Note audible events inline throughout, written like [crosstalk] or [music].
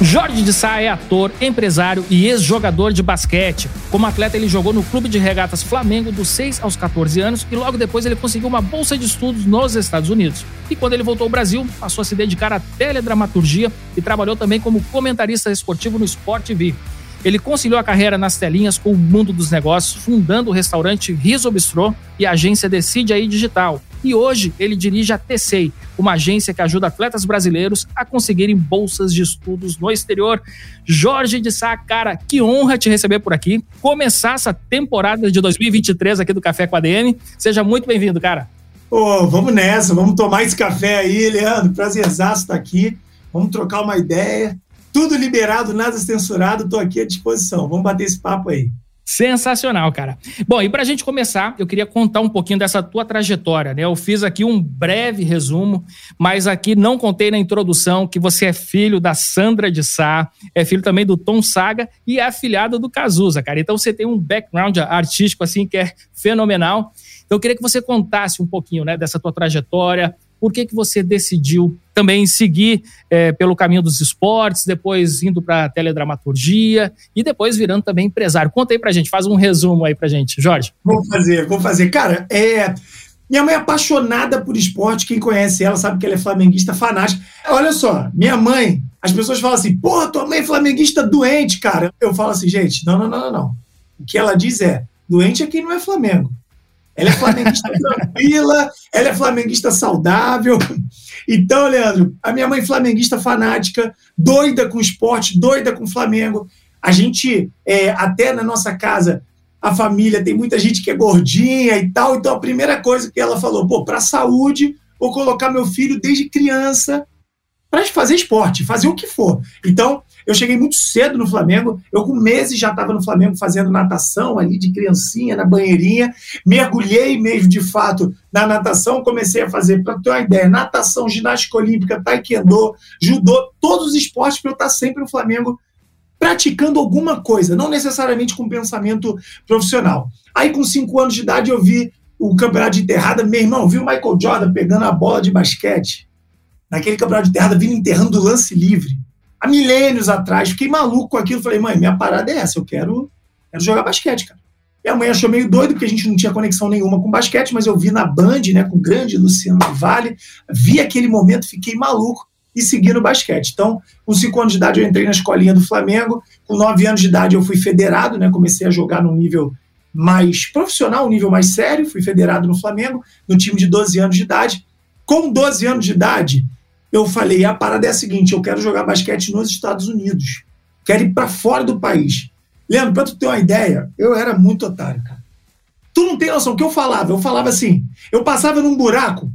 Jorge de Sá é ator, empresário e ex-jogador de basquete. Como atleta, ele jogou no Clube de Regatas Flamengo dos 6 aos 14 anos e logo depois ele conseguiu uma bolsa de estudos nos Estados Unidos. E quando ele voltou ao Brasil, passou a se dedicar à teledramaturgia e trabalhou também como comentarista esportivo no Sport TV. Ele conciliou a carreira nas telinhas com o mundo dos negócios, fundando o restaurante Riso Bistrô e a agência Decide Aí Digital. E hoje ele dirige a TCEI, uma agência que ajuda atletas brasileiros a conseguirem bolsas de estudos no exterior. Jorge de Sá, cara, que honra te receber por aqui. Começar essa temporada de 2023 aqui do Café com a DM. Seja muito bem-vindo, cara. Pô, vamos nessa, vamos tomar esse café aí, Leandro. Prazerzaço estar aqui. Vamos trocar uma ideia. Tudo liberado, nada censurado, estou aqui à disposição. Vamos bater esse papo aí. Sensacional, cara. Bom, e para a gente começar, eu queria contar um pouquinho dessa tua trajetória, né? Eu fiz aqui um breve resumo, mas aqui não contei na introdução que você é filho da Sandra de Sá, é filho também do Tom Saga e é afilhado do Cazuza, cara. Então você tem um background artístico assim que é fenomenal. Então eu queria que você contasse um pouquinho, né, dessa tua trajetória, por que, que você decidiu também seguir é, pelo caminho dos esportes, depois indo para a teledramaturgia e depois virando também empresário? Conta aí para gente, faz um resumo aí para gente, Jorge. Vou fazer, vou fazer. Cara, é... Minha mãe é apaixonada por esporte, quem conhece ela sabe que ela é flamenguista fanática. Olha só, minha mãe, as pessoas falam assim, porra, tua mãe é flamenguista doente, cara. Eu falo assim, gente, não, não, não, não, não. O que ela diz é, doente é quem não é Flamengo. Ela é flamenguista [laughs] tranquila, ela é flamenguista saudável. Então, Leandro, a minha mãe flamenguista fanática, doida com esporte, doida com Flamengo. A gente, é, até na nossa casa, a família tem muita gente que é gordinha e tal. Então, a primeira coisa que ela falou, pô, para saúde, vou colocar meu filho desde criança para fazer esporte, fazer o que for. Então, eu cheguei muito cedo no Flamengo, eu com meses já estava no Flamengo fazendo natação ali de criancinha, na banheirinha, mergulhei mesmo de fato na natação, comecei a fazer, para ter uma ideia, natação, ginástica olímpica, taekwondo, judô, todos os esportes para eu estar sempre no Flamengo praticando alguma coisa, não necessariamente com pensamento profissional. Aí com cinco anos de idade eu vi o campeonato de enterrada, meu irmão, vi o Michael Jordan pegando a bola de basquete, naquele campeonato de enterrada, vindo enterrando do lance livre há milênios atrás. Fiquei maluco com aquilo. Falei, mãe, minha parada é essa, eu quero, quero jogar basquete, cara. Minha mãe achou meio doido, porque a gente não tinha conexão nenhuma com basquete, mas eu vi na Band, né, com o grande Luciano Vale, vi aquele momento, fiquei maluco e segui no basquete. Então, com cinco anos de idade, eu entrei na escolinha do Flamengo. Com nove anos de idade, eu fui federado, né, comecei a jogar num nível mais profissional, um nível mais sério. Fui federado no Flamengo, no time de 12 anos de idade. Com 12 anos de idade, eu falei: a parada é a seguinte, eu quero jogar basquete nos Estados Unidos. Quero ir para fora do país. Leandro, para tu ter uma ideia, eu era muito otário, cara. Tu não tem noção o que eu falava. Eu falava assim: eu passava num buraco,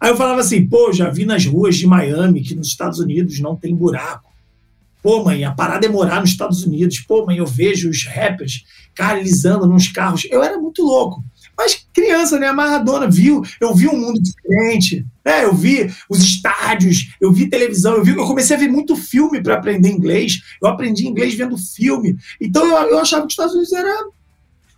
aí eu falava assim, pô, já vi nas ruas de Miami que nos Estados Unidos não tem buraco. Pô, mãe, a parada é morar nos Estados Unidos. Pô, mãe, eu vejo os rappers, cara, eles andam nos carros. Eu era muito louco. Mas criança, né? Amarradona, viu? Eu vi um mundo diferente. Né? Eu vi os estádios, eu vi televisão, eu, vi, eu comecei a ver muito filme para aprender inglês. Eu aprendi inglês vendo filme. Então eu, eu achava que os Estados Unidos era.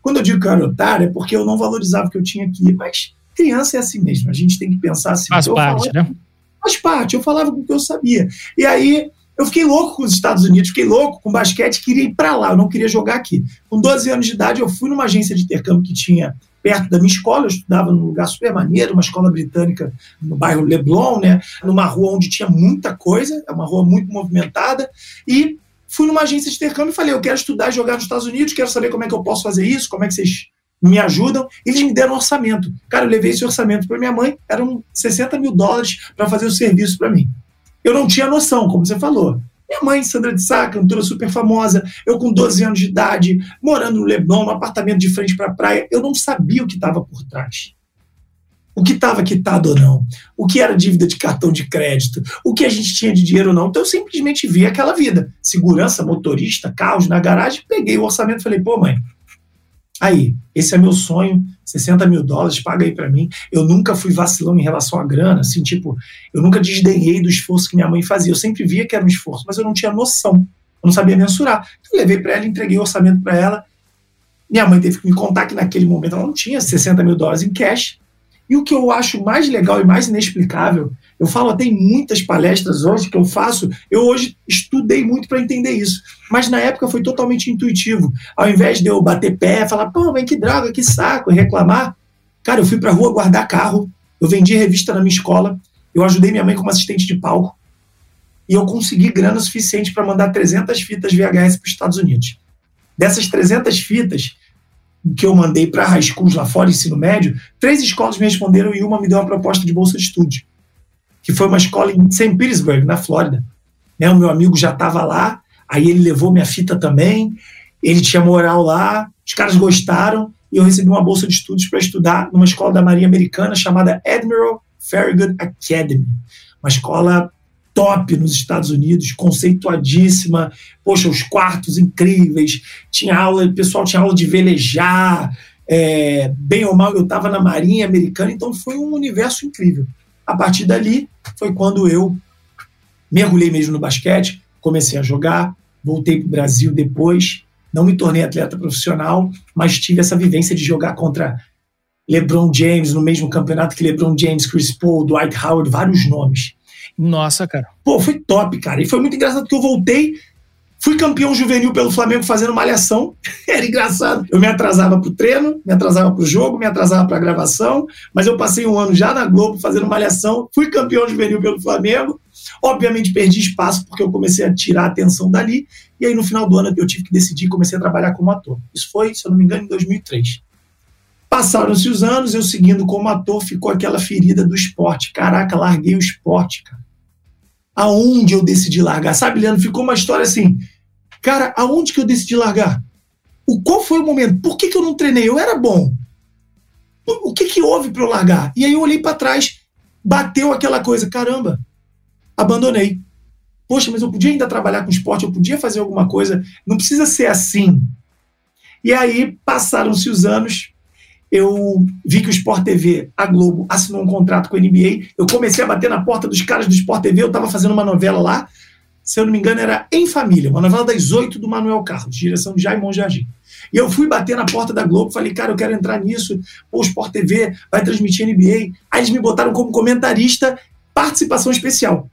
Quando eu digo que otário, é porque eu não valorizava o que eu tinha aqui. Mas criança é assim mesmo. A gente tem que pensar assim. Faz parte, falava, né? Faz parte. Eu falava com o que eu sabia. E aí eu fiquei louco com os Estados Unidos, fiquei louco com basquete, queria ir para lá, eu não queria jogar aqui. Com 12 anos de idade, eu fui numa agência de intercâmbio que tinha perto da minha escola, eu estudava num lugar super maneiro, uma escola britânica no bairro Leblon, né, numa rua onde tinha muita coisa, é uma rua muito movimentada, e fui numa agência de intercâmbio e falei, eu quero estudar e jogar nos Estados Unidos, quero saber como é que eu posso fazer isso, como é que vocês me ajudam. Eles me deram um orçamento. Cara, eu levei esse orçamento para minha mãe, eram 60 mil dólares para fazer o serviço para mim. Eu não tinha noção, como você falou. Minha mãe, Sandra de Sá, cantora super famosa, eu com 12 anos de idade, morando no Leblon, num apartamento de frente para a praia, eu não sabia o que estava por trás. o que estava quitado ou não, o que era dívida de cartão de crédito, o que a gente tinha de dinheiro ou não. Então eu simplesmente vi aquela vida. Segurança, motorista, carros na garagem, peguei o orçamento e falei, pô, mãe, aí, esse é meu sonho, 60 mil dólares, paga aí para mim. Eu nunca fui vacilão em relação à grana, assim, tipo, eu nunca desdenhei do esforço que minha mãe fazia. Eu sempre via que era um esforço, mas eu não tinha noção, eu não sabia mensurar. Então, levei para ela, entreguei o orçamento para ela. Minha mãe teve que me contar que naquele momento ela não tinha 60 mil dólares em cash, e o que eu acho mais legal e mais inexplicável, eu falo até em muitas palestras hoje que eu faço, eu hoje estudei muito para entender isso. Mas na época foi totalmente intuitivo. Ao invés de eu bater pé, falar, pô, mas que droga, que saco, reclamar, cara, eu fui para a rua guardar carro, eu vendi revista na minha escola, eu ajudei minha mãe como assistente de palco, e eu consegui grana suficiente para mandar 300 fitas VHS para os Estados Unidos. Dessas 300 fitas, que eu mandei para high schools lá fora, ensino médio, três escolas me responderam e uma me deu uma proposta de bolsa de estudo, que foi uma escola em St. Petersburg, na Flórida. Né, o meu amigo já estava lá, aí ele levou minha fita também, ele tinha moral lá, os caras gostaram, e eu recebi uma bolsa de estudos para estudar numa escola da Marinha Americana chamada Admiral Farragut Academy, uma escola top nos Estados Unidos, conceituadíssima, poxa, os quartos incríveis, tinha aula, o pessoal tinha aula de velejar, é, bem ou mal eu estava na Marinha Americana, então foi um universo incrível. A partir dali foi quando eu mergulhei mesmo no basquete, comecei a jogar, voltei para o Brasil depois, não me tornei atleta profissional, mas tive essa vivência de jogar contra LeBron James no mesmo campeonato que LeBron James, Chris Paul, Dwight Howard, vários nomes. Nossa, cara. Pô, foi top, cara. E foi muito engraçado que eu voltei, fui campeão juvenil pelo Flamengo fazendo malhação. [laughs] Era engraçado. Eu me atrasava pro treino, me atrasava pro jogo, me atrasava pra gravação, mas eu passei um ano já na Globo fazendo malhação, fui campeão juvenil pelo Flamengo. Obviamente perdi espaço porque eu comecei a tirar a atenção dali. E aí no final do ano eu tive que decidir e comecei a trabalhar como ator. Isso foi, se eu não me engano, em 2003. Passaram-se os anos, eu seguindo como ator, ficou aquela ferida do esporte. Caraca, larguei o esporte, cara aonde eu decidi largar. Sabe, Leandro, ficou uma história assim. Cara, aonde que eu decidi largar? O, qual foi o momento? Por que, que eu não treinei? Eu era bom. O, que, que houve para eu largar? E aí eu olhei para trás, bateu aquela coisa. Caramba, abandonei. Poxa, mas eu podia ainda trabalhar com esporte, eu podia fazer alguma coisa. Não precisa ser assim. E aí passaram-se os anos, eu vi que o Sport TV, a Globo, assinou um contrato com a NBA. Eu comecei a bater na porta dos caras do Sport TV. Eu estava fazendo uma novela lá, se eu não me engano, era Em Família, uma novela das oito do Manuel Carlos, direção de Jaimon Jardim. E eu fui bater na porta da Globo, falei, cara, eu quero entrar nisso. Pô, o Sport TV vai transmitir NBA. Aí eles me botaram como comentarista, participação especial.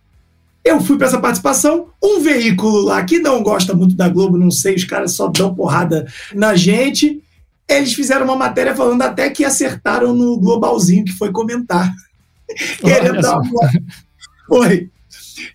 Eu fui para essa participação, um veículo lá que não gosta muito da Globo, não sei, os caras só dão porrada na gente eles fizeram uma matéria falando até que acertaram no globalzinho que foi comentar. Querendo dar uma... Foi.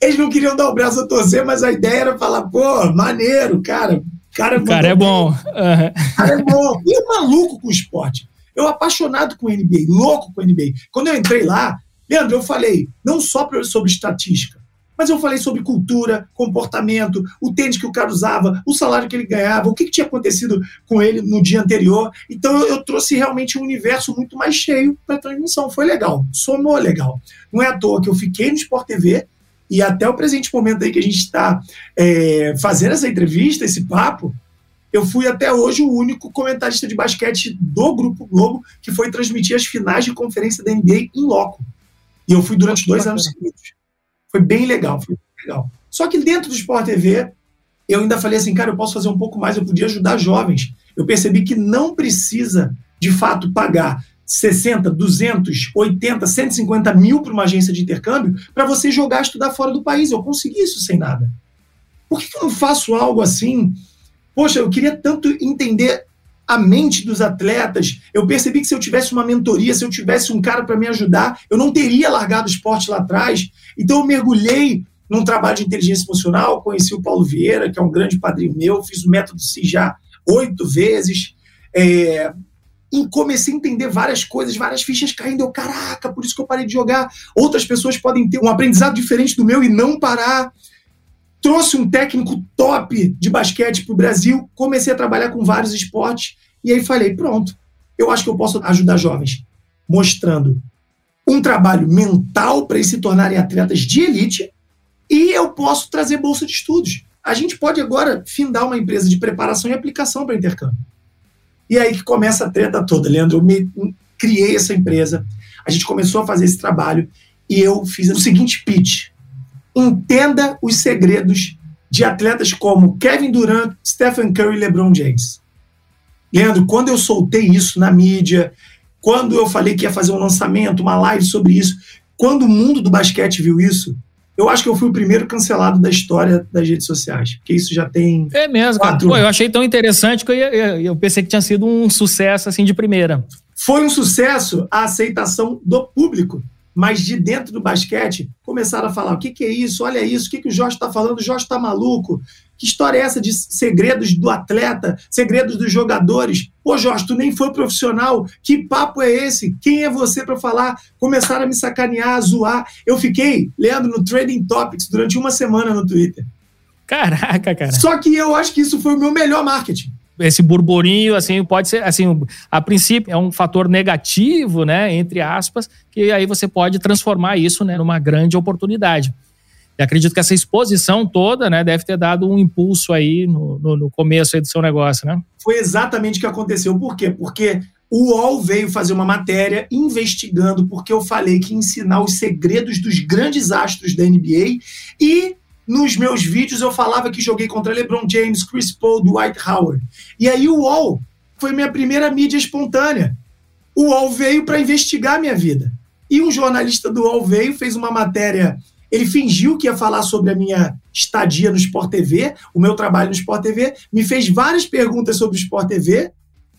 Eles não queriam dar o braço a torcer, mas a ideia era falar, pô, maneiro, cara. Cara, o cara é bom. Uhum. cara é bom. E maluco com o esporte. Eu apaixonado com o NBA, louco com o NBA. Quando eu entrei lá, Leandro, eu falei não só sobre estatística, mas eu falei sobre cultura, comportamento, o tênis que o cara usava, o salário que ele ganhava, o que, que tinha acontecido com ele no dia anterior. Então eu, eu trouxe realmente um universo muito mais cheio para a transmissão. Foi legal, somou legal. Não é à toa que eu fiquei no Sport TV e até o presente momento aí que a gente está é, fazendo essa entrevista, esse papo, eu fui até hoje o único comentarista de basquete do Grupo Globo que foi transmitir as finais de conferência da NBA em loco. E eu fui durante dois anos seguidos. Foi bem legal, foi bem legal. Só que dentro do Sport TV, eu ainda falei assim, cara, eu posso fazer um pouco mais, eu podia ajudar jovens. Eu percebi que não precisa, de fato, pagar 60, 200, 80, 150 mil para uma agência de intercâmbio para você jogar estudar fora do país. Eu consegui isso sem nada. Por que, que eu não faço algo assim? Poxa, eu queria tanto entender a mente dos atletas. Eu percebi que se eu tivesse uma mentoria, se eu tivesse um cara para me ajudar, eu não teria largado o esporte lá atrás. Então eu mergulhei num trabalho de inteligência emocional, conheci o Paulo Vieira, que é um grande padrinho meu, fiz o método CI já oito vezes. É, e comecei a entender várias coisas, várias fichas caindo. Eu, caraca, por isso que eu parei de jogar. Outras pessoas podem ter um aprendizado diferente do meu e não parar trouxe um técnico top de basquete para o Brasil, comecei a trabalhar com vários esportes, e aí falei: pronto, eu acho que eu posso ajudar jovens, mostrando um trabalho mental para eles se tornarem atletas de elite e eu posso trazer bolsa de estudos. A gente pode agora findar uma empresa de preparação e aplicação para intercâmbio. E aí que começa a treta toda, Leandro. Eu me, criei essa empresa, a gente começou a fazer esse trabalho e eu fiz o seguinte pitch: entenda os segredos de atletas como Kevin Durant, Stephen Curry e LeBron James. Leandro, quando eu soltei isso na mídia, quando eu falei que ia fazer um lançamento, uma live sobre isso, quando o mundo do basquete viu isso, eu acho que eu fui o primeiro cancelado da história das redes sociais. Porque isso já tem. É mesmo, cara. Pô, eu achei tão interessante que eu, ia, eu pensei que tinha sido um sucesso assim de primeira. Foi um sucesso a aceitação do público mas de dentro do basquete começaram a falar: o que, que é isso? Olha isso, o que, que o Jorge está falando? O Jorge está maluco. Que história é essa de segredos do atleta, segredos dos jogadores? Pô, Jorge, tu nem foi profissional. Que papo é esse? Quem é você para falar? Começaram a me sacanear, a zoar. Eu fiquei, Leandro, no Trading Topics durante uma semana no Twitter. Caraca, cara. Só que eu acho que isso foi o meu melhor marketing esse burburinho, assim, pode ser, assim, a princípio é um fator negativo, né, entre aspas, que aí você pode transformar isso, né, numa grande oportunidade. E acredito que essa exposição toda, né, deve ter dado um impulso aí no, no, no começo aí do seu negócio, né? Foi exatamente o que aconteceu. Por quê? Porque o UOL veio fazer uma matéria investigando porque eu falei que ensinar os segredos dos grandes astros da NBA e nos meus vídeos eu falava que joguei contra LeBron James, Chris Paul, Dwight Howard. E aí o UOL foi minha primeira mídia espontânea. O UOL veio para investigar minha vida. E um jornalista do UOL veio, fez uma matéria. Ele fingiu que ia falar sobre a minha estadia no Sport TV, o meu trabalho no Sport TV, me fez várias perguntas sobre o Sport TV,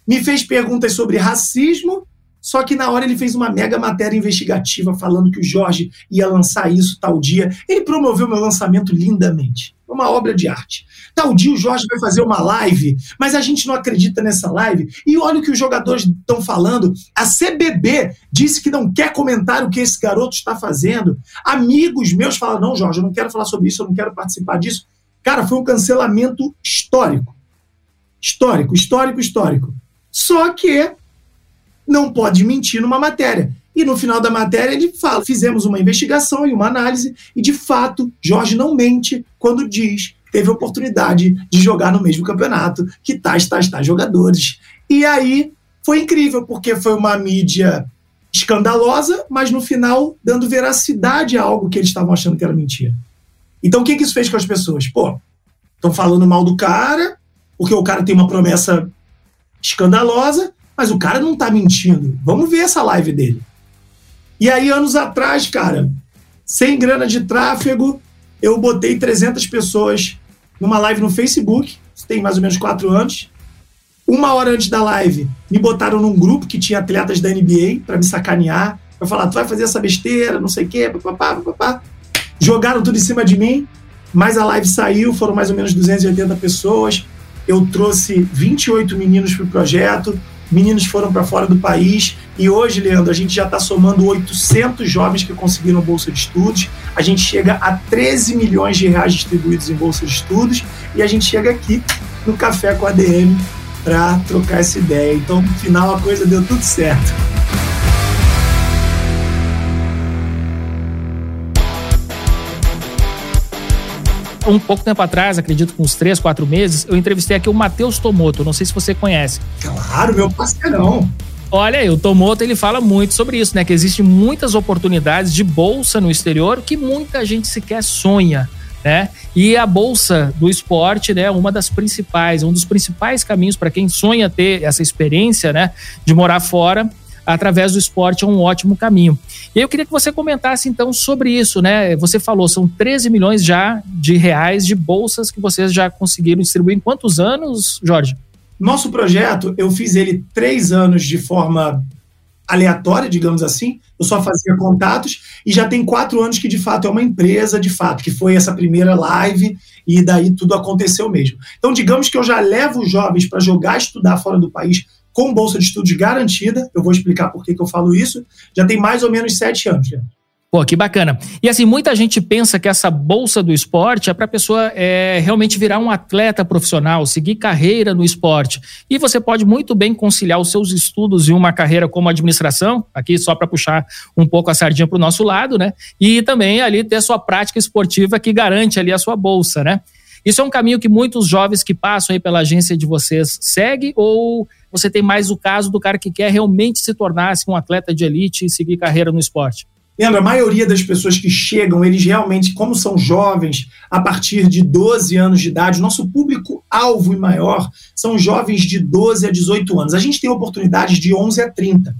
me fez perguntas sobre racismo só que na hora ele fez uma mega matéria investigativa falando que o Jorge ia lançar isso tal dia. Ele promoveu meu lançamento lindamente. Uma obra de arte. Tal dia o Jorge vai fazer uma live, mas a gente não acredita nessa live. E olha o que os jogadores estão falando. A CBB disse que não quer comentar o que esse garoto está fazendo. Amigos meus falam: não, Jorge, eu não quero falar sobre isso, eu não quero participar disso. Cara, foi um cancelamento histórico. Histórico, histórico, histórico. Só que não pode mentir numa matéria. E no final da matéria ele fala: fizemos uma investigação e uma análise, e de fato, Jorge não mente quando diz teve oportunidade de jogar no mesmo campeonato que tais, tais, tais jogadores. E aí foi incrível, porque foi uma mídia escandalosa, mas no final dando veracidade a algo que eles estavam achando que era mentira. Então o que, que isso fez com as pessoas? Pô, estão falando mal do cara, porque o cara tem uma promessa escandalosa, mas o cara não tá mentindo. Vamos ver essa live dele. E aí, anos atrás, cara, sem grana de tráfego, eu botei 300 pessoas numa live no Facebook, tem mais ou menos quatro anos. Uma hora antes da live, me botaram num grupo que tinha atletas da NBA para me sacanear, para falar, tu vai fazer essa besteira, não sei o quê, papapá, papapá. Jogaram tudo em cima de mim, mas a live saiu, foram mais ou menos 280 pessoas. Eu trouxe 28 meninos para o projeto, meninos foram para fora do país e hoje, Leandro, a gente já está somando 800 jovens que conseguiram bolsa de estudos, a gente chega a 13 milhões de reais distribuídos em bolsa de estudos e a gente chega aqui no Café com a DM para trocar essa ideia. Então, no final, a coisa deu tudo certo. Um pouco tempo atrás, acredito com uns três, quatro meses, eu entrevistei aqui o Matheus Tomoto. Não sei se você conhece. Claro, meu parceirão. Olha aí, o Tomoto ele fala muito sobre isso, né? Que existem muitas oportunidades de bolsa no exterior que muita gente sequer sonha. Né? E a bolsa do esporte, né, uma das principais, um dos principais caminhos para quem sonha ter essa experiência, né, de morar fora através do esporte é um ótimo caminho. E eu queria que você comentasse então sobre isso, né? Você falou, são 13 milhões já de reais de bolsas que vocês já conseguiram distribuir em quantos anos, Jorge? Nosso projeto, eu fiz ele três anos de forma aleatória, digamos assim. Eu só fazia contatos e já tem quatro anos que de fato é uma empresa, de fato, que foi essa primeira live e daí tudo aconteceu mesmo. Então, digamos que eu já levo os jovens para jogar, estudar fora do país com bolsa de estudos garantida. Eu vou explicar por que, que eu falo isso. Já tem mais ou menos sete anos. Pô, que bacana. E assim, muita gente pensa que essa bolsa do esporte é para a pessoa é, realmente virar um atleta profissional, seguir carreira no esporte. E você pode muito bem conciliar os seus estudos e uma carreira como administração, aqui só para puxar um pouco a sardinha para o nosso lado, né? E também ali ter sua prática esportiva que garante ali a sua bolsa, né? Isso é um caminho que muitos jovens que passam aí pela agência de vocês seguem ou você tem mais o caso do cara que quer realmente se tornar assim, um atleta de elite e seguir carreira no esporte? Lembra, a maioria das pessoas que chegam, eles realmente, como são jovens, a partir de 12 anos de idade, nosso público-alvo e maior são jovens de 12 a 18 anos. A gente tem oportunidades de 11 a 30,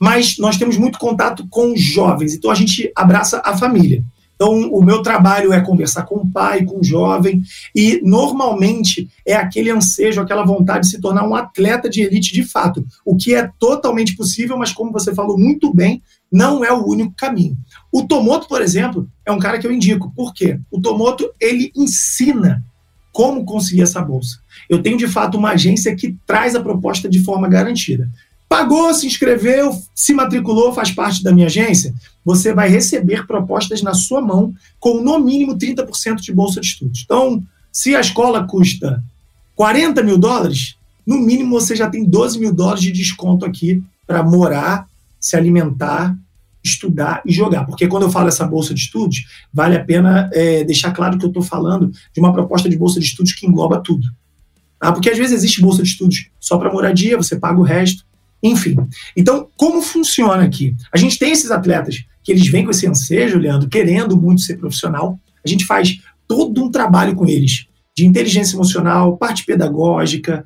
mas nós temos muito contato com jovens, então a gente abraça a família. Então, o meu trabalho é conversar com pai, com o jovem, e normalmente é aquele ansejo, aquela vontade de se tornar um atleta de elite de fato, o que é totalmente possível, mas como você falou muito bem, não é o único caminho. O Tomoto, por exemplo, é um cara que eu indico. Por quê? O Tomoto, ele ensina como conseguir essa bolsa. Eu tenho, de fato, uma agência que traz a proposta de forma garantida. Pagou, se inscreveu, se matriculou, faz parte da minha agência, você vai receber propostas na sua mão com no mínimo 30% de bolsa de estudos. Então, se a escola custa 40 mil dólares, no mínimo você já tem 12 mil dólares de desconto aqui para morar, se alimentar, estudar e jogar. Porque quando eu falo essa bolsa de estudos, vale a pena é, deixar claro que eu estou falando de uma proposta de bolsa de estudos que engloba tudo. Tá? Porque às vezes existe bolsa de estudos só para moradia, você paga o resto, enfim. Então, como funciona aqui? A gente tem esses atletas que eles vêm com esse ansejo, Leandro, querendo muito ser profissional. A gente faz todo um trabalho com eles de inteligência emocional, parte pedagógica,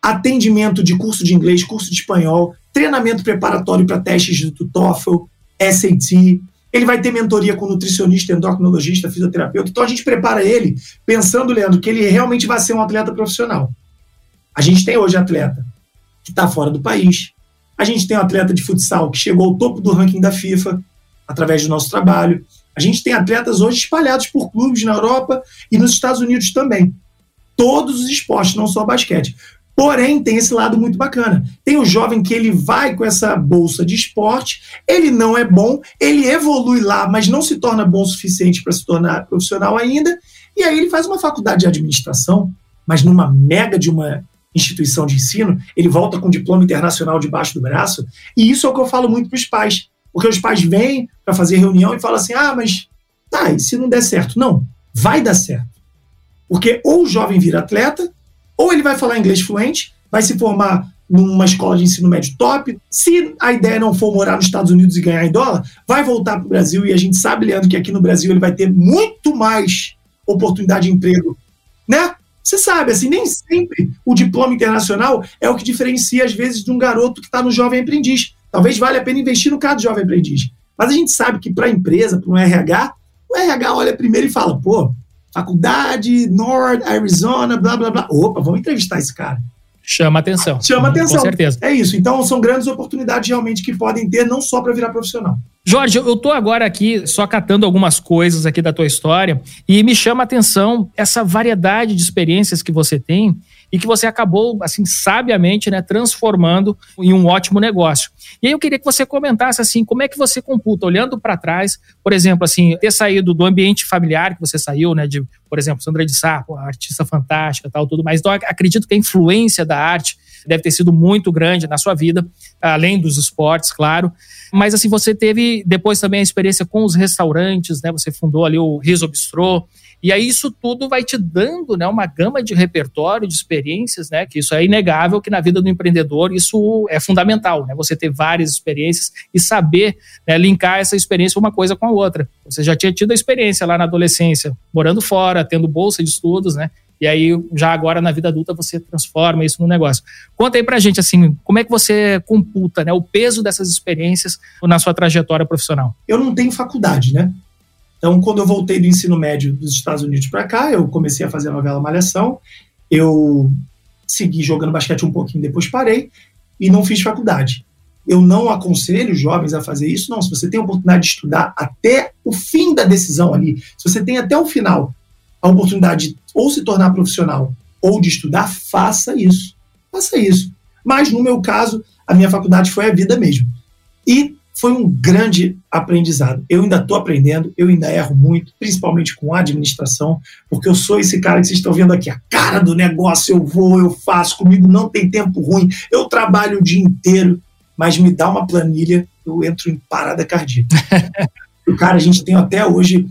atendimento de curso de inglês, curso de espanhol, treinamento preparatório para testes do TOEFL, SAT. Ele vai ter mentoria com nutricionista, endocrinologista, fisioterapeuta. Então a gente prepara ele pensando, Leandro, que ele realmente vai ser um atleta profissional. A gente tem hoje atleta que está fora do país. A gente tem um atleta de futsal que chegou ao topo do ranking da FIFA através do nosso trabalho. A gente tem atletas hoje espalhados por clubes na Europa e nos Estados Unidos também. Todos os esportes, não só basquete. Porém, tem esse lado muito bacana. Tem o jovem que ele vai com essa bolsa de esporte, ele não é bom, ele evolui lá, mas não se torna bom o suficiente para se tornar profissional ainda, e aí ele faz uma faculdade de administração, mas numa mega de uma instituição de ensino, ele volta com um diploma internacional debaixo do braço, e isso é o que eu falo muito para os pais, porque os pais vêm para fazer reunião e falam assim: ah, mas tá, e se não der certo? Não, vai dar certo. Porque ou o jovem vira atleta, ou ele vai falar inglês fluente, vai se formar numa escola de ensino médio top. Se a ideia não for morar nos Estados Unidos e ganhar em dólar, vai voltar para o Brasil e a gente sabe, Leandro, que aqui no Brasil ele vai ter muito mais oportunidade de emprego, né? Você sabe, assim, nem sempre o diploma internacional é o que diferencia, às vezes, de um garoto que está no jovem aprendiz. Talvez valha a pena investir no caso do jovem aprendiz. Mas a gente sabe que para a empresa, para um RH, o RH olha primeiro e fala, pô, faculdade, North, Arizona, blá, blá, blá. Opa, vamos entrevistar esse cara. Chama atenção. Chama atenção. Com certeza. É isso. Então, são grandes oportunidades realmente que podem ter, não só para virar profissional. Jorge, eu tô agora aqui só catando algumas coisas aqui da tua história e me chama a atenção essa variedade de experiências que você tem e que você acabou, assim, sabiamente, né, transformando em um ótimo negócio. E aí eu queria que você comentasse, assim, como é que você computa, olhando para trás, por exemplo, assim, ter saído do ambiente familiar que você saiu, né, de, por exemplo, Sandra de Sá, artista fantástica, tal, tudo mais. Então, acredito que a influência da arte deve ter sido muito grande na sua vida, além dos esportes, claro. Mas assim, você teve depois também a experiência com os restaurantes, né? Você fundou ali o Riso Bistrô, e aí isso tudo vai te dando né, uma gama de repertório, de experiências, né? Que isso é inegável que na vida do empreendedor isso é fundamental, né? Você ter várias experiências e saber né, linkar essa experiência uma coisa com a outra. Você já tinha tido a experiência lá na adolescência, morando fora, tendo bolsa de estudos, né? E aí, já agora na vida adulta, você transforma isso no negócio. Conta aí pra gente, assim, como é que você computa né, o peso dessas experiências na sua trajetória profissional? Eu não tenho faculdade, né? Então, quando eu voltei do ensino médio dos Estados Unidos para cá, eu comecei a fazer a novela Malhação, eu segui jogando basquete um pouquinho, depois parei e não fiz faculdade. Eu não aconselho jovens a fazer isso, não. Se você tem a oportunidade de estudar até o fim da decisão ali, se você tem até o final a oportunidade de ou se tornar profissional ou de estudar, faça isso. Faça isso. Mas, no meu caso, a minha faculdade foi a vida mesmo. E foi um grande aprendizado. Eu ainda estou aprendendo, eu ainda erro muito, principalmente com administração, porque eu sou esse cara que vocês estão vendo aqui, a cara do negócio, eu vou, eu faço, comigo não tem tempo ruim, eu trabalho o dia inteiro, mas me dá uma planilha, eu entro em parada cardíaca. [laughs] o cara, a gente tem até hoje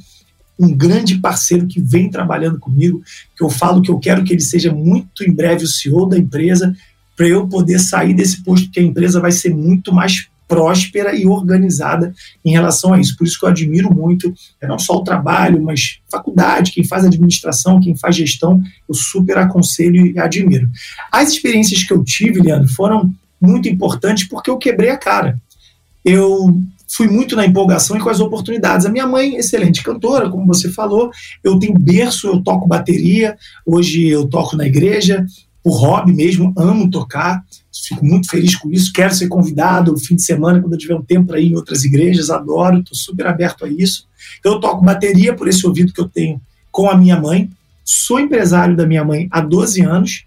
um grande parceiro que vem trabalhando comigo, que eu falo que eu quero que ele seja muito em breve o CEO da empresa, para eu poder sair desse posto, porque a empresa vai ser muito mais próspera e organizada em relação a isso. Por isso que eu admiro muito, é não só o trabalho, mas faculdade, quem faz administração, quem faz gestão, eu super aconselho e admiro. As experiências que eu tive, Leandro, foram muito importantes porque eu quebrei a cara. Eu fui muito na empolgação e com as oportunidades. A minha mãe, excelente cantora, como você falou, eu tenho berço, eu toco bateria, hoje eu toco na igreja, por hobby mesmo, amo tocar, fico muito feliz com isso, quero ser convidado no fim de semana, quando eu tiver um tempo para ir em outras igrejas, adoro, estou super aberto a isso. Então eu toco bateria por esse ouvido que eu tenho com a minha mãe, sou empresário da minha mãe há 12 anos,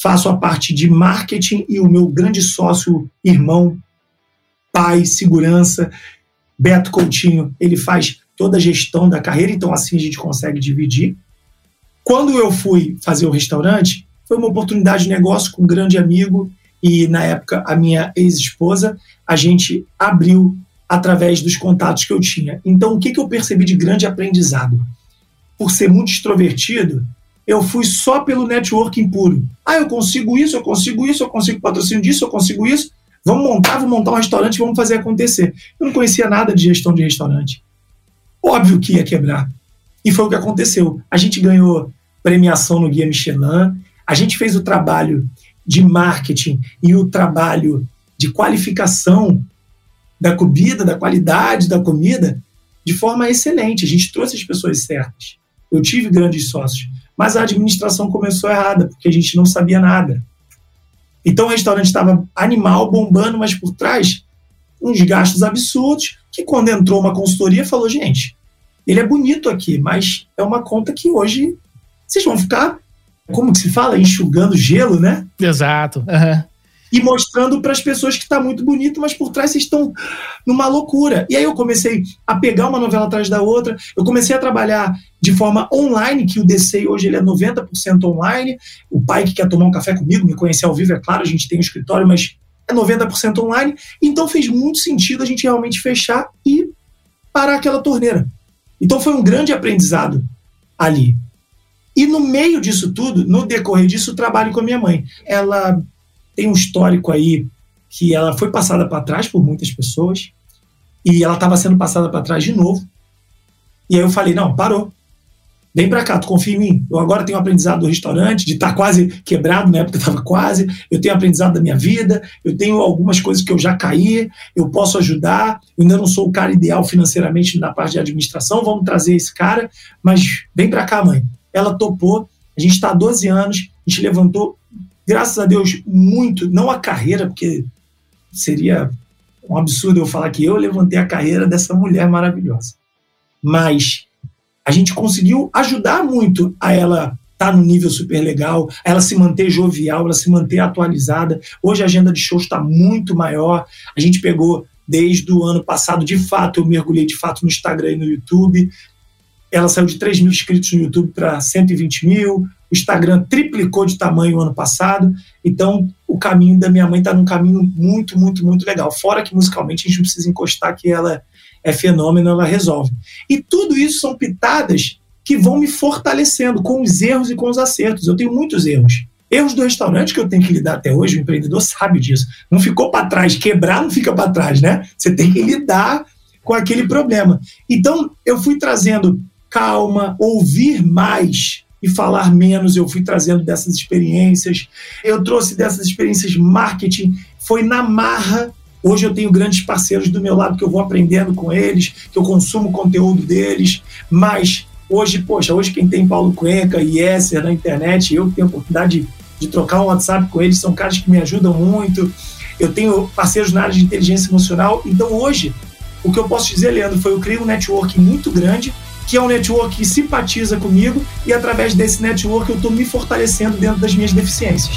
faço a parte de marketing e o meu grande sócio, irmão, pai, segurança, Beto Coutinho, ele faz toda a gestão da carreira, então assim a gente consegue dividir. Quando eu fui fazer o restaurante, foi uma oportunidade de negócio com um grande amigo e, na época, a minha ex-esposa. A gente abriu através dos contatos que eu tinha. Então, o que, que eu percebi de grande aprendizado? Por ser muito extrovertido, eu fui só pelo networking puro. Ah, eu consigo isso, eu consigo isso, eu consigo patrocínio disso, eu consigo isso. Vamos montar, vamos montar um restaurante, vamos fazer acontecer. Eu não conhecia nada de gestão de restaurante. Óbvio que ia quebrar. E foi o que aconteceu. A gente ganhou premiação no Guia Michelin, a gente fez o trabalho de marketing e o trabalho de qualificação da comida, da qualidade da comida, de forma excelente. A gente trouxe as pessoas certas. Eu tive grandes sócios, mas a administração começou errada, porque a gente não sabia nada. Então o restaurante estava animal, bombando, mas por trás uns gastos absurdos, que quando entrou uma consultoria falou, gente, ele é bonito aqui, mas é uma conta que hoje vocês vão ficar como que se fala? Enxugando gelo, né? Exato. Uhum. E mostrando para as pessoas que está muito bonito, mas por trás vocês estão numa loucura. E aí eu comecei a pegar uma novela atrás da outra, eu comecei a trabalhar de forma online, que o DC hoje ele é 90% online. O pai que quer tomar um café comigo, me conhecer ao vivo, é claro, a gente tem um escritório, mas é 90% online. Então fez muito sentido a gente realmente fechar e parar aquela torneira. Então foi um grande aprendizado ali. E no meio disso tudo, no decorrer disso, trabalho com a minha mãe. Ela tem um histórico aí que ela foi passada para trás por muitas pessoas e ela estava sendo passada para trás de novo. E aí eu falei: não, parou. Vem para cá, tu confia em mim. Eu agora tenho aprendizado do restaurante, de estar tá quase quebrado, na época estava quase. Eu tenho aprendizado da minha vida, eu tenho algumas coisas que eu já caí, eu posso ajudar. Eu ainda não sou o cara ideal financeiramente na parte de administração, vamos trazer esse cara, mas vem para cá, mãe ela topou. A gente está há 12 anos, a gente levantou, graças a Deus, muito, não a carreira, porque seria um absurdo eu falar que eu levantei a carreira dessa mulher maravilhosa. Mas a gente conseguiu ajudar muito a ela estar tá no nível super legal, a ela se manter jovial, ela se manter atualizada. Hoje a agenda de shows está muito maior. A gente pegou desde o ano passado, de fato, eu mergulhei de fato no Instagram e no YouTube ela saiu de 3 mil inscritos no YouTube para 120 mil, o Instagram triplicou de tamanho ano passado, então o caminho da minha mãe está num caminho muito, muito, muito legal. Fora que musicalmente a gente não precisa encostar que ela é fenômeno, ela resolve. E tudo isso são pitadas que vão me fortalecendo com os erros e com os acertos. Eu tenho muitos erros. Erros do restaurante que eu tenho que lidar até hoje, o empreendedor sabe disso. Não ficou para trás, quebrar não fica para trás, né? Você tem que lidar com aquele problema. Então, eu fui trazendo calma, ouvir mais e falar menos. Eu fui trazendo dessas experiências. Eu trouxe dessas experiências marketing. Foi na marra. Hoje eu tenho grandes parceiros do meu lado que eu vou aprendendo com eles, que eu consumo conteúdo deles. Mas hoje, poxa, hoje quem tem Paulo Cuenca e Esser na internet, eu tenho a oportunidade de, de trocar um WhatsApp com eles, são caras que me ajudam muito. Eu tenho parceiros na área de inteligência emocional. Então hoje, o que eu posso dizer, Leandro, foi eu criei um network muito grande que é um network que simpatiza comigo e através desse network eu estou me fortalecendo dentro das minhas deficiências.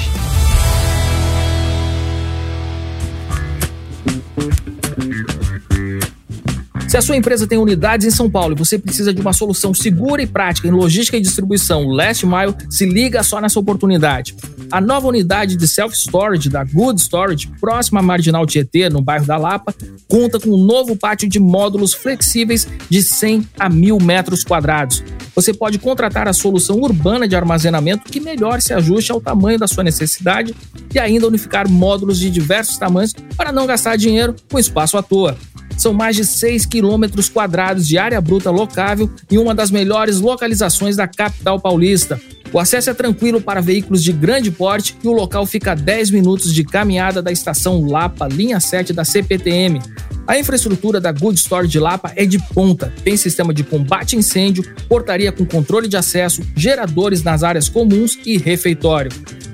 Se a sua empresa tem unidades em São Paulo e você precisa de uma solução segura e prática em logística e distribuição last mile, se liga só nessa oportunidade. A nova unidade de self-storage da Good Storage, próxima à Marginal Tietê, no bairro da Lapa, conta com um novo pátio de módulos flexíveis de 100 a 1000 metros quadrados. Você pode contratar a solução urbana de armazenamento que melhor se ajuste ao tamanho da sua necessidade e ainda unificar módulos de diversos tamanhos para não gastar dinheiro com espaço à toa. São mais de 6 quilômetros quadrados de área bruta locável e uma das melhores localizações da capital paulista. O acesso é tranquilo para veículos de grande porte e o local fica a 10 minutos de caminhada da estação Lapa, linha 7 da CPTM. A infraestrutura da Good Store de Lapa é de ponta. Tem sistema de combate a incêndio, portaria com controle de acesso, geradores nas áreas comuns e refeitório.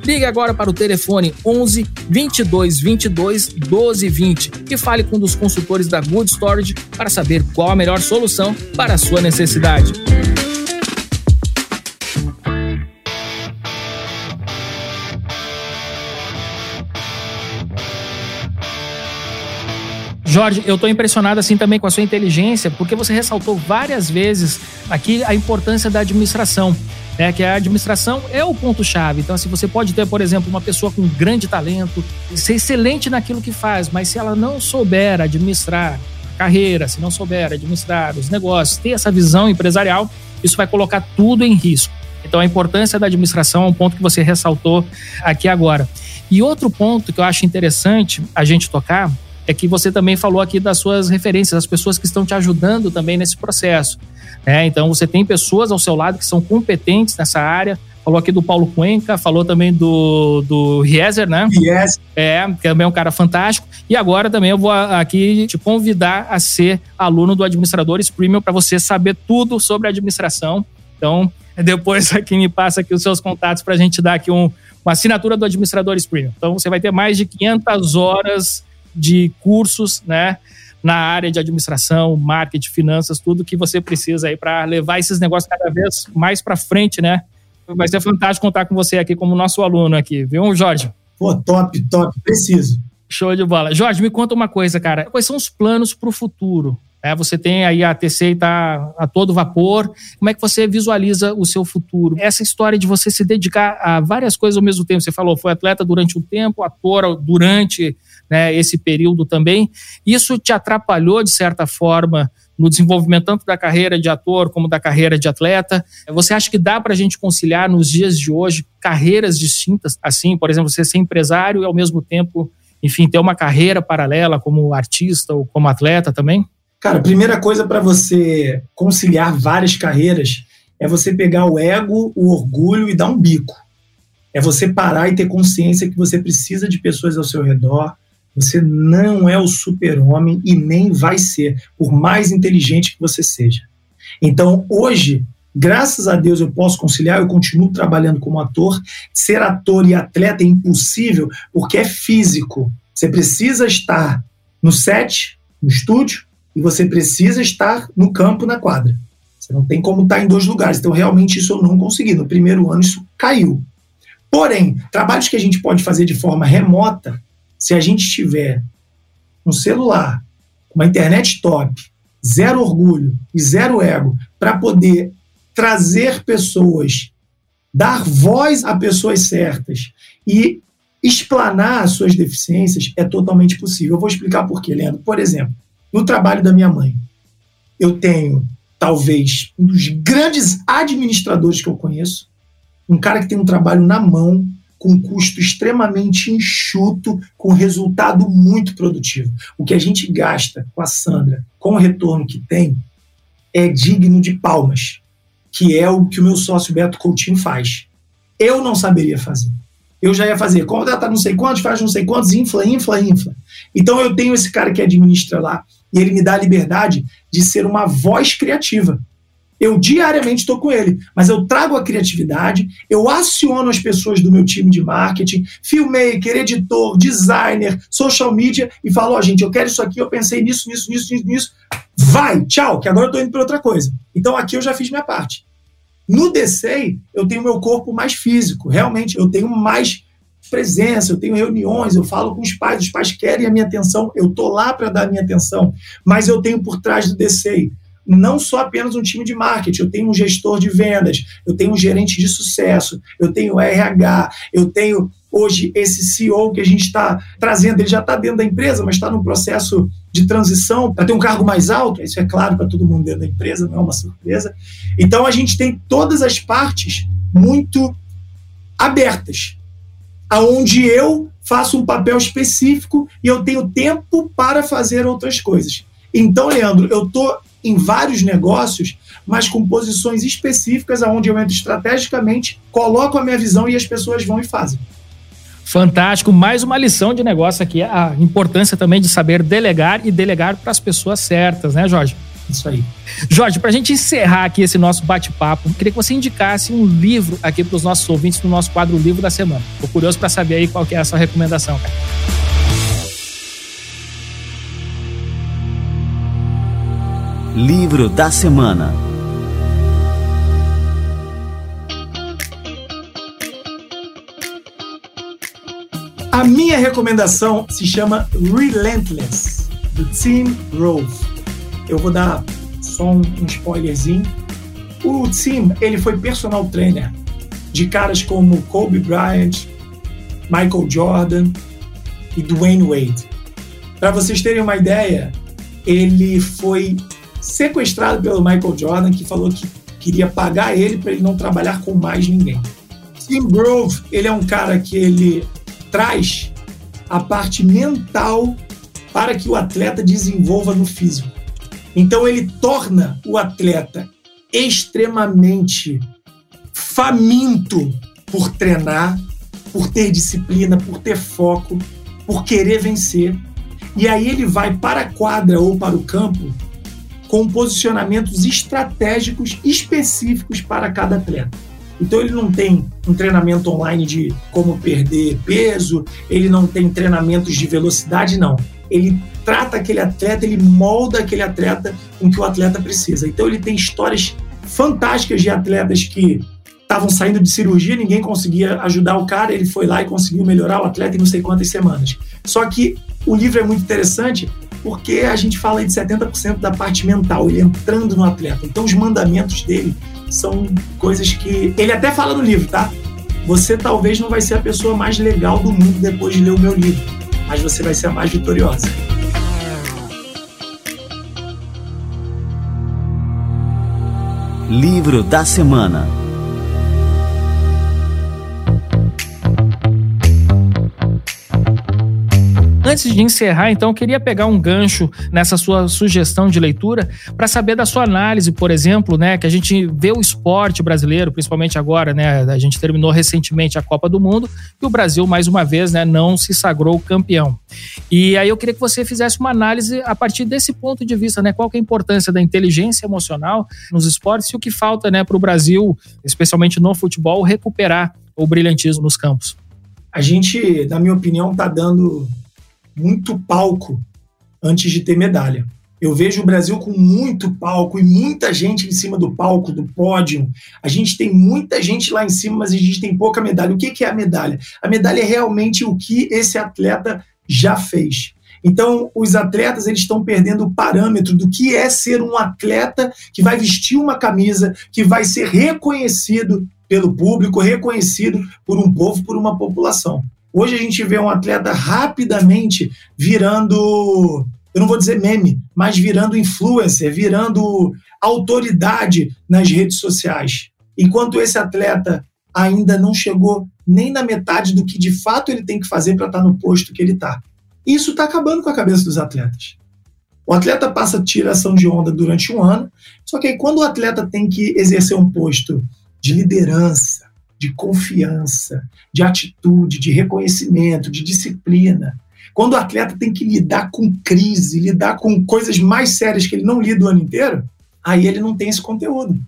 Ligue agora para o telefone 11 22 22 12 20 e fale com um dos consultores da Good Storage para saber qual a melhor solução para a sua necessidade. Jorge, eu estou impressionado assim também com a sua inteligência, porque você ressaltou várias vezes aqui a importância da administração né, que a administração é o ponto-chave. Então, assim, você pode ter, por exemplo, uma pessoa com grande talento, ser excelente naquilo que faz, mas se ela não souber administrar a carreira, se não souber administrar os negócios, ter essa visão empresarial, isso vai colocar tudo em risco. Então, a importância da administração é um ponto que você ressaltou aqui agora. E outro ponto que eu acho interessante a gente tocar é que você também falou aqui das suas referências, as pessoas que estão te ajudando também nesse processo. É, então você tem pessoas ao seu lado que são competentes nessa área. Falou aqui do Paulo Cuenca, falou também do, do Rieser, né? Yes. É, que também é um cara fantástico. E agora também eu vou aqui te convidar a ser aluno do Administradores Premium para você saber tudo sobre administração. Então, depois aqui me passa aqui os seus contatos para a gente dar aqui um, uma assinatura do Administradores Premium. Então, você vai ter mais de 500 horas de cursos, né? na área de administração, marketing, finanças, tudo que você precisa aí para levar esses negócios cada vez mais para frente, né? Vai ser fantástico contar com você aqui como nosso aluno aqui, viu, Jorge? Pô, top, top, preciso. Show de bola. Jorge, me conta uma coisa, cara. Quais são os planos para o futuro? É, você tem aí a TC está a todo vapor. Como é que você visualiza o seu futuro? Essa história de você se dedicar a várias coisas ao mesmo tempo. Você falou, foi atleta durante um tempo, ator durante né, esse período também. Isso te atrapalhou, de certa forma, no desenvolvimento tanto da carreira de ator como da carreira de atleta. Você acha que dá para a gente conciliar nos dias de hoje carreiras distintas? Assim, por exemplo, você ser empresário e ao mesmo tempo, enfim, ter uma carreira paralela como artista ou como atleta também? Cara, primeira coisa para você conciliar várias carreiras é você pegar o ego, o orgulho e dar um bico. É você parar e ter consciência que você precisa de pessoas ao seu redor, você não é o super-homem e nem vai ser, por mais inteligente que você seja. Então, hoje, graças a Deus, eu posso conciliar, eu continuo trabalhando como ator. Ser ator e atleta é impossível porque é físico. Você precisa estar no set, no estúdio, e você precisa estar no campo, na quadra. Você não tem como estar em dois lugares. Então, realmente, isso eu não consegui. No primeiro ano, isso caiu. Porém, trabalhos que a gente pode fazer de forma remota, se a gente tiver um celular, uma internet top, zero orgulho e zero ego, para poder trazer pessoas, dar voz a pessoas certas e explanar as suas deficiências, é totalmente possível. Eu vou explicar por quê, Leandro. Por exemplo, no trabalho da minha mãe, eu tenho talvez um dos grandes administradores que eu conheço, um cara que tem um trabalho na mão, com custo extremamente enxuto, com resultado muito produtivo. O que a gente gasta com a Sandra, com o retorno que tem, é digno de palmas, que é o que o meu sócio Beto Coutinho faz. Eu não saberia fazer. Eu já ia fazer, contrata não sei quantos, faz não sei quantos, infla, infla, infla. Então eu tenho esse cara que administra lá e ele me dá a liberdade de ser uma voz criativa. Eu diariamente estou com ele, mas eu trago a criatividade, eu aciono as pessoas do meu time de marketing, filmmaker, editor, designer, social media e falo: Ó, oh, gente, eu quero isso aqui, eu pensei nisso, nisso, nisso, nisso, nisso. Vai, tchau, que agora eu estou indo para outra coisa. Então aqui eu já fiz minha parte. No DCEI, eu tenho meu corpo mais físico, realmente, eu tenho mais presença, eu tenho reuniões, eu falo com os pais, os pais querem a minha atenção, eu tô lá para dar a minha atenção, mas eu tenho por trás do DCEI não só apenas um time de marketing, eu tenho um gestor de vendas, eu tenho um gerente de sucesso, eu tenho RH, eu tenho hoje esse CEO que a gente está trazendo, ele já está dentro da empresa, mas está no processo de transição para ter um cargo mais alto, isso é claro para todo mundo dentro da empresa, não é uma surpresa. Então a gente tem todas as partes muito abertas, aonde eu faço um papel específico e eu tenho tempo para fazer outras coisas. Então, Leandro, eu estou em vários negócios, mas com posições específicas aonde eu entro estrategicamente, coloco a minha visão e as pessoas vão e fazem. Fantástico, mais uma lição de negócio aqui, a importância também de saber delegar e delegar para as pessoas certas, né, Jorge? Isso aí. Jorge, para a gente encerrar aqui esse nosso bate-papo, queria que você indicasse um livro aqui para os nossos ouvintes no nosso quadro Livro da Semana. Estou curioso para saber aí qual que é a sua recomendação, cara. Livro da Semana A minha recomendação se chama Relentless, do Tim Rove. Eu vou dar só um, um spoilerzinho. O Tim, ele foi personal trainer de caras como Kobe Bryant, Michael Jordan e Dwayne Wade. Para vocês terem uma ideia, ele foi sequestrado pelo Michael Jordan, que falou que queria pagar ele para ele não trabalhar com mais ninguém. Tim Grove, ele é um cara que ele traz a parte mental para que o atleta desenvolva no físico. Então ele torna o atleta extremamente faminto por treinar, por ter disciplina, por ter foco, por querer vencer. E aí ele vai para a quadra ou para o campo com posicionamentos estratégicos específicos para cada atleta. Então ele não tem um treinamento online de como perder peso, ele não tem treinamentos de velocidade, não. Ele trata aquele atleta, ele molda aquele atleta com o que o atleta precisa. Então ele tem histórias fantásticas de atletas que estavam saindo de cirurgia, ninguém conseguia ajudar o cara, ele foi lá e conseguiu melhorar o atleta em não sei quantas semanas. Só que o livro é muito interessante porque a gente fala de 70% da parte mental, ele entrando no atleta. Então os mandamentos dele são coisas que ele até fala no livro, tá? Você talvez não vai ser a pessoa mais legal do mundo depois de ler o meu livro, mas você vai ser a mais vitoriosa. Livro da Semana Antes de encerrar, então, queria pegar um gancho nessa sua sugestão de leitura para saber da sua análise, por exemplo, né, que a gente vê o esporte brasileiro, principalmente agora, né, a gente terminou recentemente a Copa do Mundo e o Brasil mais uma vez, né, não se sagrou campeão. E aí eu queria que você fizesse uma análise a partir desse ponto de vista, né, qual que é a importância da inteligência emocional nos esportes e o que falta, né, para o Brasil, especialmente no futebol, recuperar o brilhantismo nos campos. A gente, na minha opinião, está dando muito palco antes de ter medalha. Eu vejo o Brasil com muito palco e muita gente em cima do palco, do pódio. A gente tem muita gente lá em cima, mas a gente tem pouca medalha. O que é a medalha? A medalha é realmente o que esse atleta já fez. Então, os atletas eles estão perdendo o parâmetro do que é ser um atleta que vai vestir uma camisa, que vai ser reconhecido pelo público, reconhecido por um povo, por uma população. Hoje a gente vê um atleta rapidamente virando, eu não vou dizer meme, mas virando influencer, virando autoridade nas redes sociais. Enquanto esse atleta ainda não chegou nem na metade do que de fato ele tem que fazer para estar tá no posto que ele está. Isso está acabando com a cabeça dos atletas. O atleta passa tiração de onda durante um ano, só que aí quando o atleta tem que exercer um posto de liderança, de confiança, de atitude, de reconhecimento, de disciplina. Quando o atleta tem que lidar com crise, lidar com coisas mais sérias que ele não lida o ano inteiro, aí ele não tem esse conteúdo,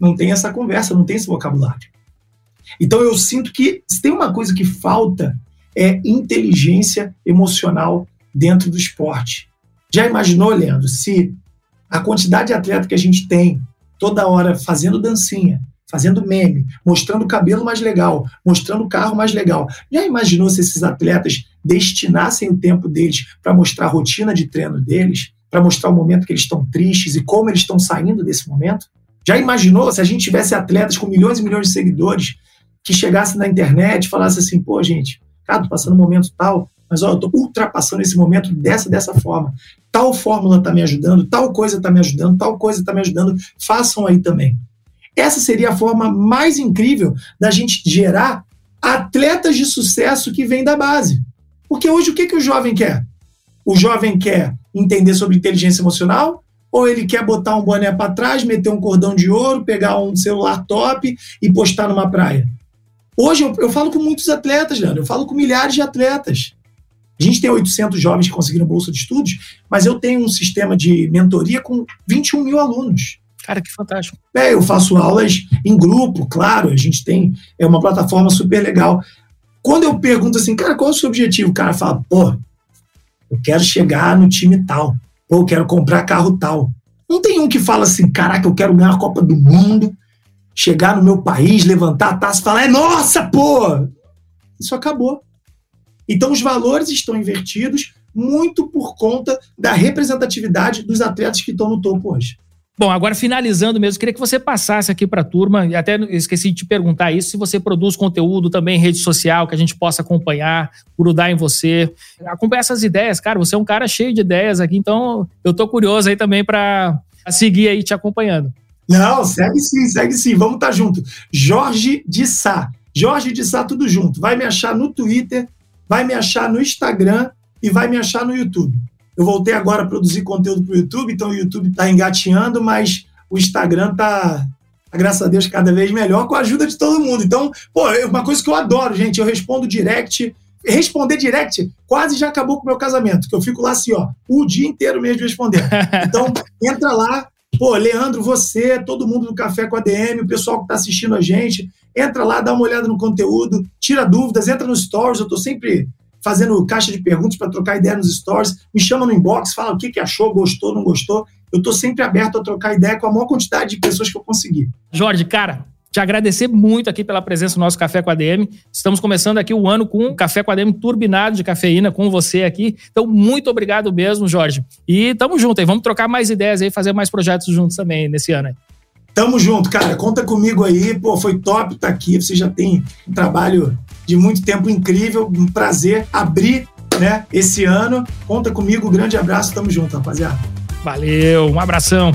não tem essa conversa, não tem esse vocabulário. Então eu sinto que se tem uma coisa que falta é inteligência emocional dentro do esporte. Já imaginou, Leandro, se a quantidade de atleta que a gente tem toda hora fazendo dancinha, fazendo meme, mostrando o cabelo mais legal, mostrando o carro mais legal. Já imaginou se esses atletas destinassem o tempo deles para mostrar a rotina de treino deles, para mostrar o momento que eles estão tristes e como eles estão saindo desse momento? Já imaginou se a gente tivesse atletas com milhões e milhões de seguidores que chegassem na internet e falassem assim, pô, gente, cara, tô passando um momento tal, mas ó, eu tô ultrapassando esse momento dessa dessa forma. Tal fórmula tá me ajudando, tal coisa tá me ajudando, tal coisa tá me ajudando, façam aí também. Essa seria a forma mais incrível da gente gerar atletas de sucesso que vêm da base. Porque hoje o que, que o jovem quer? O jovem quer entender sobre inteligência emocional, ou ele quer botar um boné para trás, meter um cordão de ouro, pegar um celular top e postar numa praia. Hoje eu, eu falo com muitos atletas, Leandro, eu falo com milhares de atletas. A gente tem 800 jovens que conseguiram bolsa de estudos, mas eu tenho um sistema de mentoria com 21 mil alunos. Cara, que fantástico. É, eu faço aulas em grupo, claro, a gente tem é uma plataforma super legal. Quando eu pergunto assim, cara, qual é o seu objetivo? O cara fala, pô, eu quero chegar no time tal, pô, eu quero comprar carro tal. Não tem um que fala assim, caraca, eu quero ganhar a Copa do Mundo, chegar no meu país, levantar a taça e falar, é nossa, pô! Isso acabou. Então os valores estão invertidos muito por conta da representatividade dos atletas que estão no topo hoje. Bom, agora finalizando mesmo, queria que você passasse aqui para a turma, e até esqueci de te perguntar isso, se você produz conteúdo também em rede social, que a gente possa acompanhar, grudar em você. Acompanha essas ideias, cara, você é um cara cheio de ideias aqui, então eu tô curioso aí também para seguir aí te acompanhando. Não, segue sim, segue sim, vamos estar tá junto. Jorge de Sá, Jorge de Sá tudo junto. Vai me achar no Twitter, vai me achar no Instagram e vai me achar no YouTube. Eu voltei agora a produzir conteúdo para o YouTube, então o YouTube está engateando, mas o Instagram está, graças a Deus, cada vez melhor com a ajuda de todo mundo. Então, pô, é uma coisa que eu adoro, gente. Eu respondo direct. Responder direct quase já acabou com o meu casamento, que eu fico lá assim, ó, o dia inteiro mesmo respondendo. Então, [laughs] entra lá, Pô, Leandro, você, todo mundo do Café com a DM, o pessoal que está assistindo a gente, entra lá, dá uma olhada no conteúdo, tira dúvidas, entra nos stories, eu estou sempre fazendo caixa de perguntas para trocar ideia nos stories, me chama no inbox, fala o que, que achou, gostou, não gostou. Eu estou sempre aberto a trocar ideia com a maior quantidade de pessoas que eu conseguir. Jorge, cara, te agradecer muito aqui pela presença no nosso Café com a DM. Estamos começando aqui o ano com um Café com a DM turbinado de cafeína com você aqui. Então, muito obrigado mesmo, Jorge. E tamo junto aí. Vamos trocar mais ideias aí, fazer mais projetos juntos também nesse ano aí. Tamo junto, cara. Conta comigo aí. Pô, foi top estar tá aqui. Você já tem um trabalho de muito tempo incrível. Um prazer abrir né, esse ano. Conta comigo, grande abraço, tamo junto, rapaziada. Valeu, um abração.